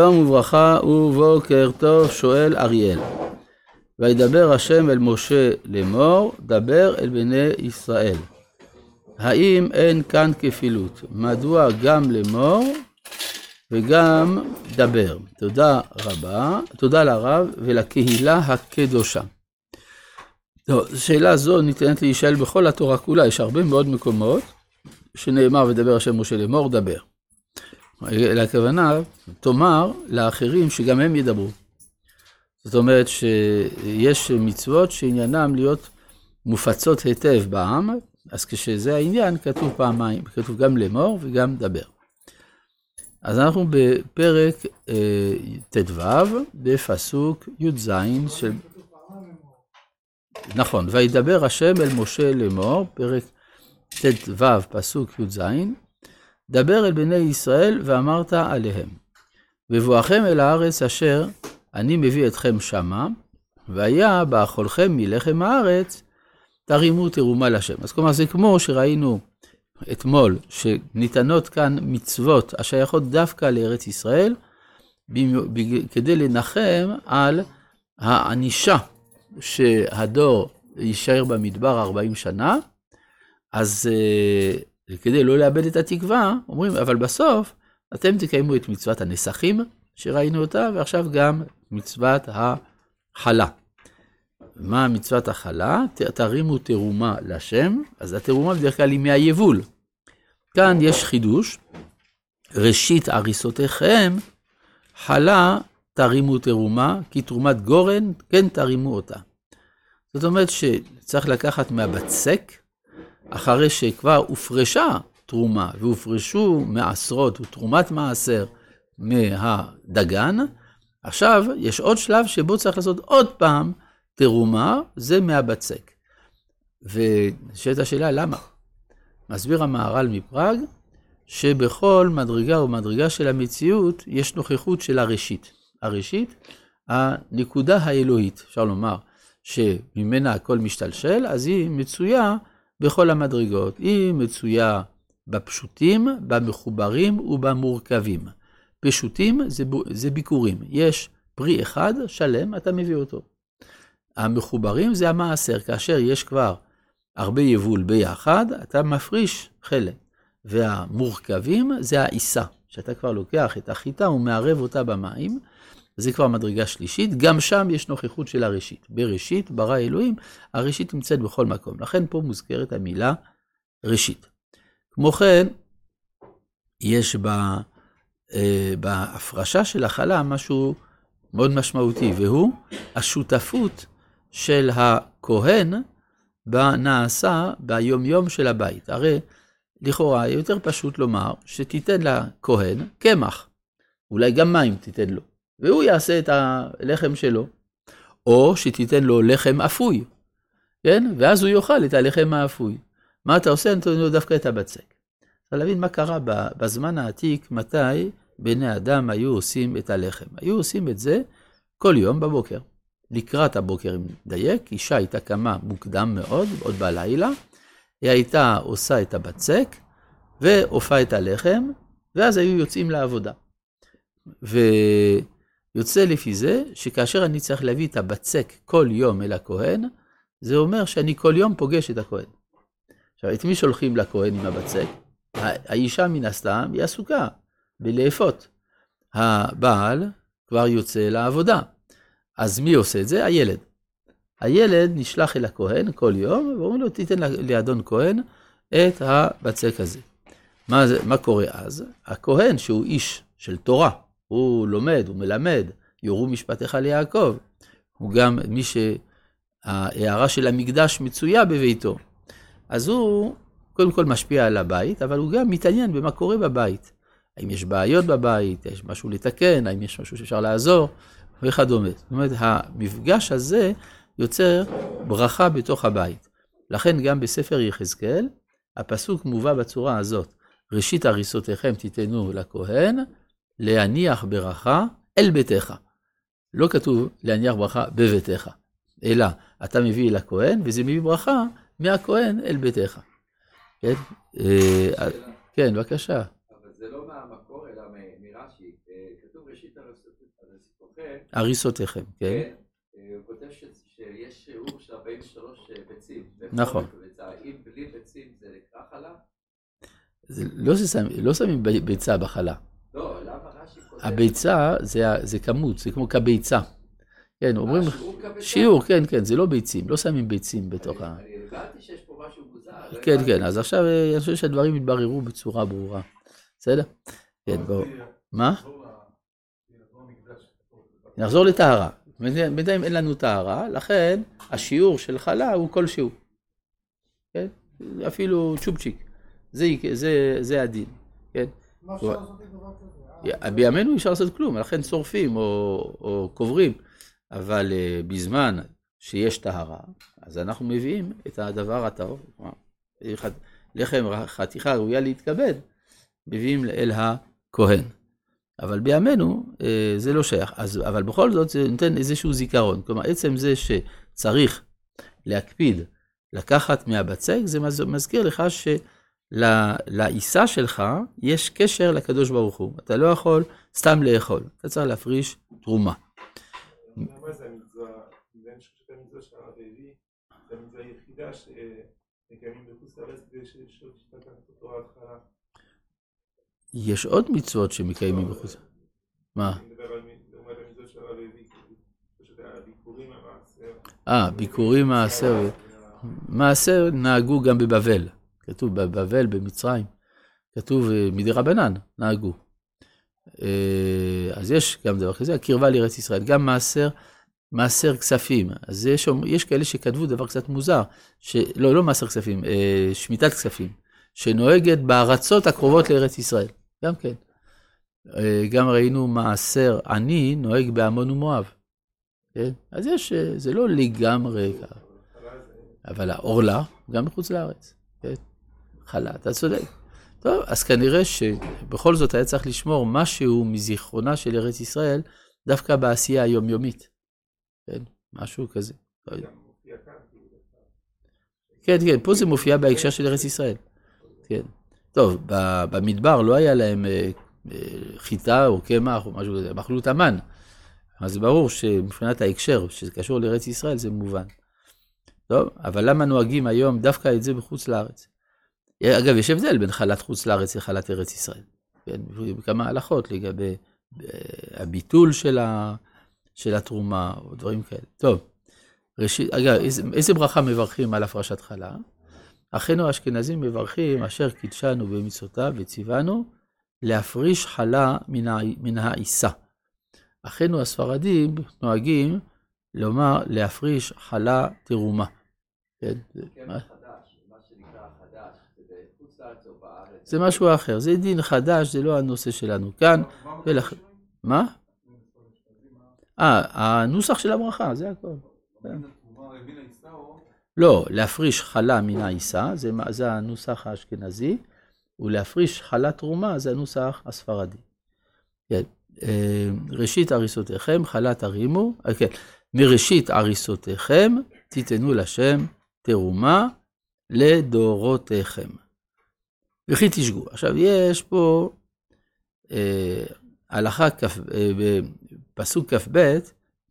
שלום וברכה ובוקר טוב, שואל אריאל. וידבר השם אל משה לאמור, דבר אל בני ישראל. האם אין כאן כפילות? מדוע גם לאמור וגם דבר? תודה רבה, תודה לרב ולקהילה הקדושה. טוב, שאלה זו ניתנת להישאל בכל התורה כולה, יש הרבה מאוד מקומות שנאמר ודבר השם משה לאמור, דבר. אלא הכוונה, תאמר לאחרים שגם הם ידברו. זאת אומרת שיש מצוות שעניינם להיות מופצות היטב בעם, אז כשזה העניין, כתוב פעמיים, כתוב גם לאמור וגם דבר. אז אנחנו בפרק אה, ט"ו, בפסוק י"ז של... נכון, וידבר השם אל משה לאמור, פרק ט"ו, פסוק י"ז, דבר אל בני ישראל ואמרת עליהם. בבואכם אל הארץ אשר אני מביא אתכם שמה, והיה באכולכם מלחם הארץ, תרימו תרומה לשם. אז כלומר, זה כמו שראינו אתמול, שניתנות כאן מצוות השייכות דווקא לארץ ישראל, כדי לנחם על הענישה שהדור יישאר במדבר 40 שנה, אז אה, וכדי לא לאבד את התקווה, אומרים, אבל בסוף אתם תקיימו את מצוות הנסכים, שראינו אותה, ועכשיו גם מצוות החלה. מה מצוות החלה? תרימו תרומה לשם, אז התרומה בדרך כלל היא מהיבול. כאן יש חידוש, ראשית עריסותיכם, חלה תרימו תרומה, כי תרומת גורן, כן תרימו אותה. זאת אומרת שצריך לקחת מהבצק, אחרי שכבר הופרשה תרומה והופרשו מעשרות ותרומת מעשר מהדגן, עכשיו יש עוד שלב שבו צריך לעשות עוד פעם תרומה, זה מהבצק. ושאלת השאלה, למה? מסביר המהר"ל מפראג, שבכל מדרגה ומדרגה של המציאות יש נוכחות של הראשית. הראשית, הנקודה האלוהית, אפשר לומר, שממנה הכל משתלשל, אז היא מצויה בכל המדרגות. היא מצויה בפשוטים, במחוברים ובמורכבים. פשוטים זה, זה ביקורים. יש פרי אחד שלם, אתה מביא אותו. המחוברים זה המעשר, כאשר יש כבר הרבה יבול ביחד, אתה מפריש חלק. והמורכבים זה העיסה, שאתה כבר לוקח את החיטה ומערב אותה במים, זה כבר מדרגה שלישית, גם שם יש נוכחות של הראשית. בראשית, ברא אלוהים, הראשית נמצאת בכל מקום. לכן פה מוזכרת המילה ראשית. כמו כן, יש בה, אה, בהפרשה של החלה משהו מאוד משמעותי, והוא השותפות של הכהן בנעשה ביומיום של הבית. הרי לכאורה יותר פשוט לומר שתיתן לכהן קמח, אולי גם מים תיתן לו. והוא יעשה את הלחם שלו. או שתיתן לו לחם אפוי, כן? ואז הוא יאכל את הלחם האפוי. מה אתה עושה? נותן לו דווקא את הבצק. צריך להבין מה קרה בזמן העתיק, מתי בני אדם היו עושים את הלחם. היו עושים את זה כל יום בבוקר. לקראת הבוקר, אם נדייק, אישה הייתה קמה מוקדם מאוד, עוד בלילה, היא הייתה עושה את הבצק, ואופה את הלחם, ואז היו יוצאים לעבודה. ו... יוצא לפי זה שכאשר אני צריך להביא את הבצק כל יום אל הכהן, זה אומר שאני כל יום פוגש את הכהן. עכשיו, את מי שולחים לכהן עם הבצק? האישה מן הסתם היא עסוקה בלאפות. הבעל כבר יוצא לעבודה. אז מי עושה את זה? הילד. הילד נשלח אל הכהן כל יום, ואומרים לו, תיתן לאדון כהן את הבצק הזה. מה, מה קורה אז? הכהן, שהוא איש של תורה, הוא לומד, הוא מלמד, יורו משפטיך ליעקב. הוא גם מי שההערה של המקדש מצויה בביתו. אז הוא קודם כל משפיע על הבית, אבל הוא גם מתעניין במה קורה בבית. האם יש בעיות בבית, יש משהו לתקן, האם יש משהו שאפשר לעזור, וכדומה. זאת אומרת, המפגש הזה יוצר ברכה בתוך הבית. לכן גם בספר יחזקאל, הפסוק מובא בצורה הזאת, ראשית הריסותיכם תיתנו לכהן, להניח ברכה אל ביתך. לא כתוב להניח ברכה בביתך, אלא אתה מביא לכהן, וזה מביא ברכה מהכהן אל ביתך. כן? אה, כן, בבקשה. אבל זה לא מהמקור, אלא מרש"י. אה, כתוב ראשית הריסותיכם, כן. כן, הוא כותב שיש שיעור של 43 ביצים. נכון. אם בלי ביצים זה נקרא חלה? לא שמים ביצה בחלה. לא, למה רש"י כותב? הביצה זה כמות, זה כמו כביצה. כן, אומרים, שיעור כן, כן, זה לא ביצים, לא שמים ביצים בתוך ה... אני הבנתי שיש פה משהו מוזר. לא כן. כן, אז עכשיו אה, אני חושב שהדברים יתבררו בצורה ברורה. בסדר? כן, בואו. מה? נחזור לטהרה. בינתיים אין לנו טהרה, לכן השיעור של חלה הוא כלשהו. כן? אפילו צ'ופצ'יק. זה, זה, זה הדין. כן? מה אפשר לעשות עם דבר כזה? בימינו אי אפשר לעשות כלום, לכן שורפים או, או קוברים. אבל uh, בזמן שיש טהרה, אז אנחנו מביאים את הדבר הטהור. לחם חתיכה ראויה להתכבד, מביאים אל הכהן. אבל בימינו אה, זה לא שייך. אז, אבל בכל זאת זה נותן איזשהו זיכרון. כלומר, עצם זה שצריך להקפיד לקחת מהבצק, זה מז- מזכיר לך שלעיסה שלך יש קשר לקדוש ברוך הוא. אתה לא יכול סתם לאכול, אתה צריך להפריש תרומה. יש עוד מצוות שמקיימים בחוץ. מה? אה, ביקורים מעשר. מעשר נהגו גם בבבל. כתוב בבבל, במצרים. כתוב אה, מדי רבנן, נהגו. אה, אז יש גם דבר כזה, הקרבה לארץ ישראל. גם מעשר, מעשר כספים. אז יש, יש כאלה שכתבו דבר קצת מוזר, שלא, לא מעשר כספים, אה, שמיטת כספים, שנוהגת בארצות הקרובות לארץ ישראל. גם כן. גם ראינו מעשר עני נוהג בעמון ומואב. כן? אז יש, זה לא לגמרי. אבל העורלה, גם מחוץ לארץ. חלה, אתה צודק. טוב, אז כנראה שבכל זאת היה צריך לשמור משהו מזיכרונה של ארץ ישראל, דווקא בעשייה היומיומית. כן? משהו כזה. לא יודע. כן, כן, פה זה מופיע בהקשר של ארץ ישראל. כן. טוב, במדבר לא היה להם אה, אה, חיטה או קמח או משהו כזה, הם אכלו את המן. אז ברור שמבחינת ההקשר, שזה קשור לארץ ישראל, זה מובן. טוב, אבל למה נוהגים היום דווקא את זה בחוץ לארץ? אגב, יש הבדל בין חלת חוץ לארץ לחלת ארץ ישראל. כן, כמה הלכות לגבי אה, הביטול של, ה, של התרומה או דברים כאלה. טוב, ראשית, אגב, איזה, איזה ברכה מברכים על הפרשת חלה? אחינו האשכנזים מברכים אשר קידשנו במצוותיו וציוונו להפריש חלה מן העיסה. אחינו הספרדים נוהגים לומר להפריש חלה תרומה. כן, כן, מה? זה בחוץ לארץ או בארץ. זה משהו אחר, זה דין חדש, זה לא הנושא שלנו כאן. מה? אה, הנוסח של הברכה, זה הכל. לא, להפריש חלה מן העיסה, זה הנוסח האשכנזי, ולהפריש חלה תרומה, זה הנוסח הספרדי. כן. אה, ראשית הריסותיכם, חלה תרימו, אה, כן, מראשית הריסותיכם, תיתנו לשם תרומה לדורותיכם. וכי תשגו. עכשיו, יש פה אה, הלכה, כף, אה, בפסוק כ"ב,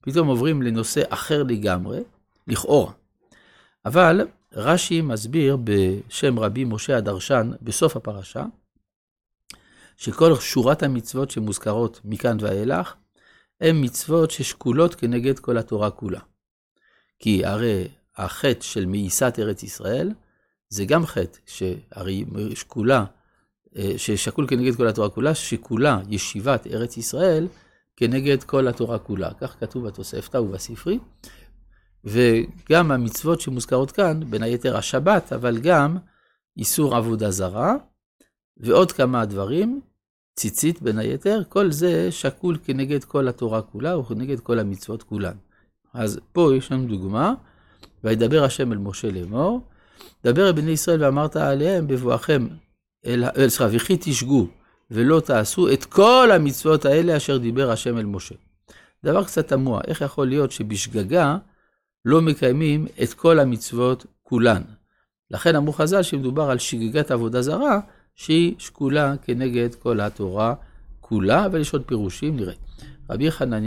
פתאום עוברים לנושא אחר לגמרי, לכאורה. אבל רש"י מסביר בשם רבי משה הדרשן בסוף הפרשה, שכל שורת המצוות שמוזכרות מכאן ואילך, הן מצוות ששקולות כנגד כל התורה כולה. כי הרי החטא של מאיסת ארץ ישראל, זה גם חטא שהרי שקולה, אה, ששקול כנגד כל התורה כולה, שכולה ישיבת ארץ ישראל כנגד כל התורה כולה. כך כתוב בתוספתא ובספרי. וגם המצוות שמוזכרות כאן, בין היתר השבת, אבל גם איסור עבודה זרה, ועוד כמה דברים, ציצית בין היתר, כל זה שקול כנגד כל התורה כולה וכנגד כל המצוות כולן. אז פה יש לנו דוגמה, וידבר השם אל משה לאמור, דבר אל בני ישראל ואמרת עליהם בבואכם, אל, סליחה, וכי תשגו ולא תעשו את כל המצוות האלה אשר דיבר השם אל משה. דבר קצת תמוה, איך יכול להיות שבשגגה לא מקיימים את כל המצוות כולן? לכן אמרו חז"ל שמדובר על שגגת עבודה זרה, שהיא שקולה כנגד כל התורה כולה, אבל יש עוד פירושים, נראה. רבי חנניה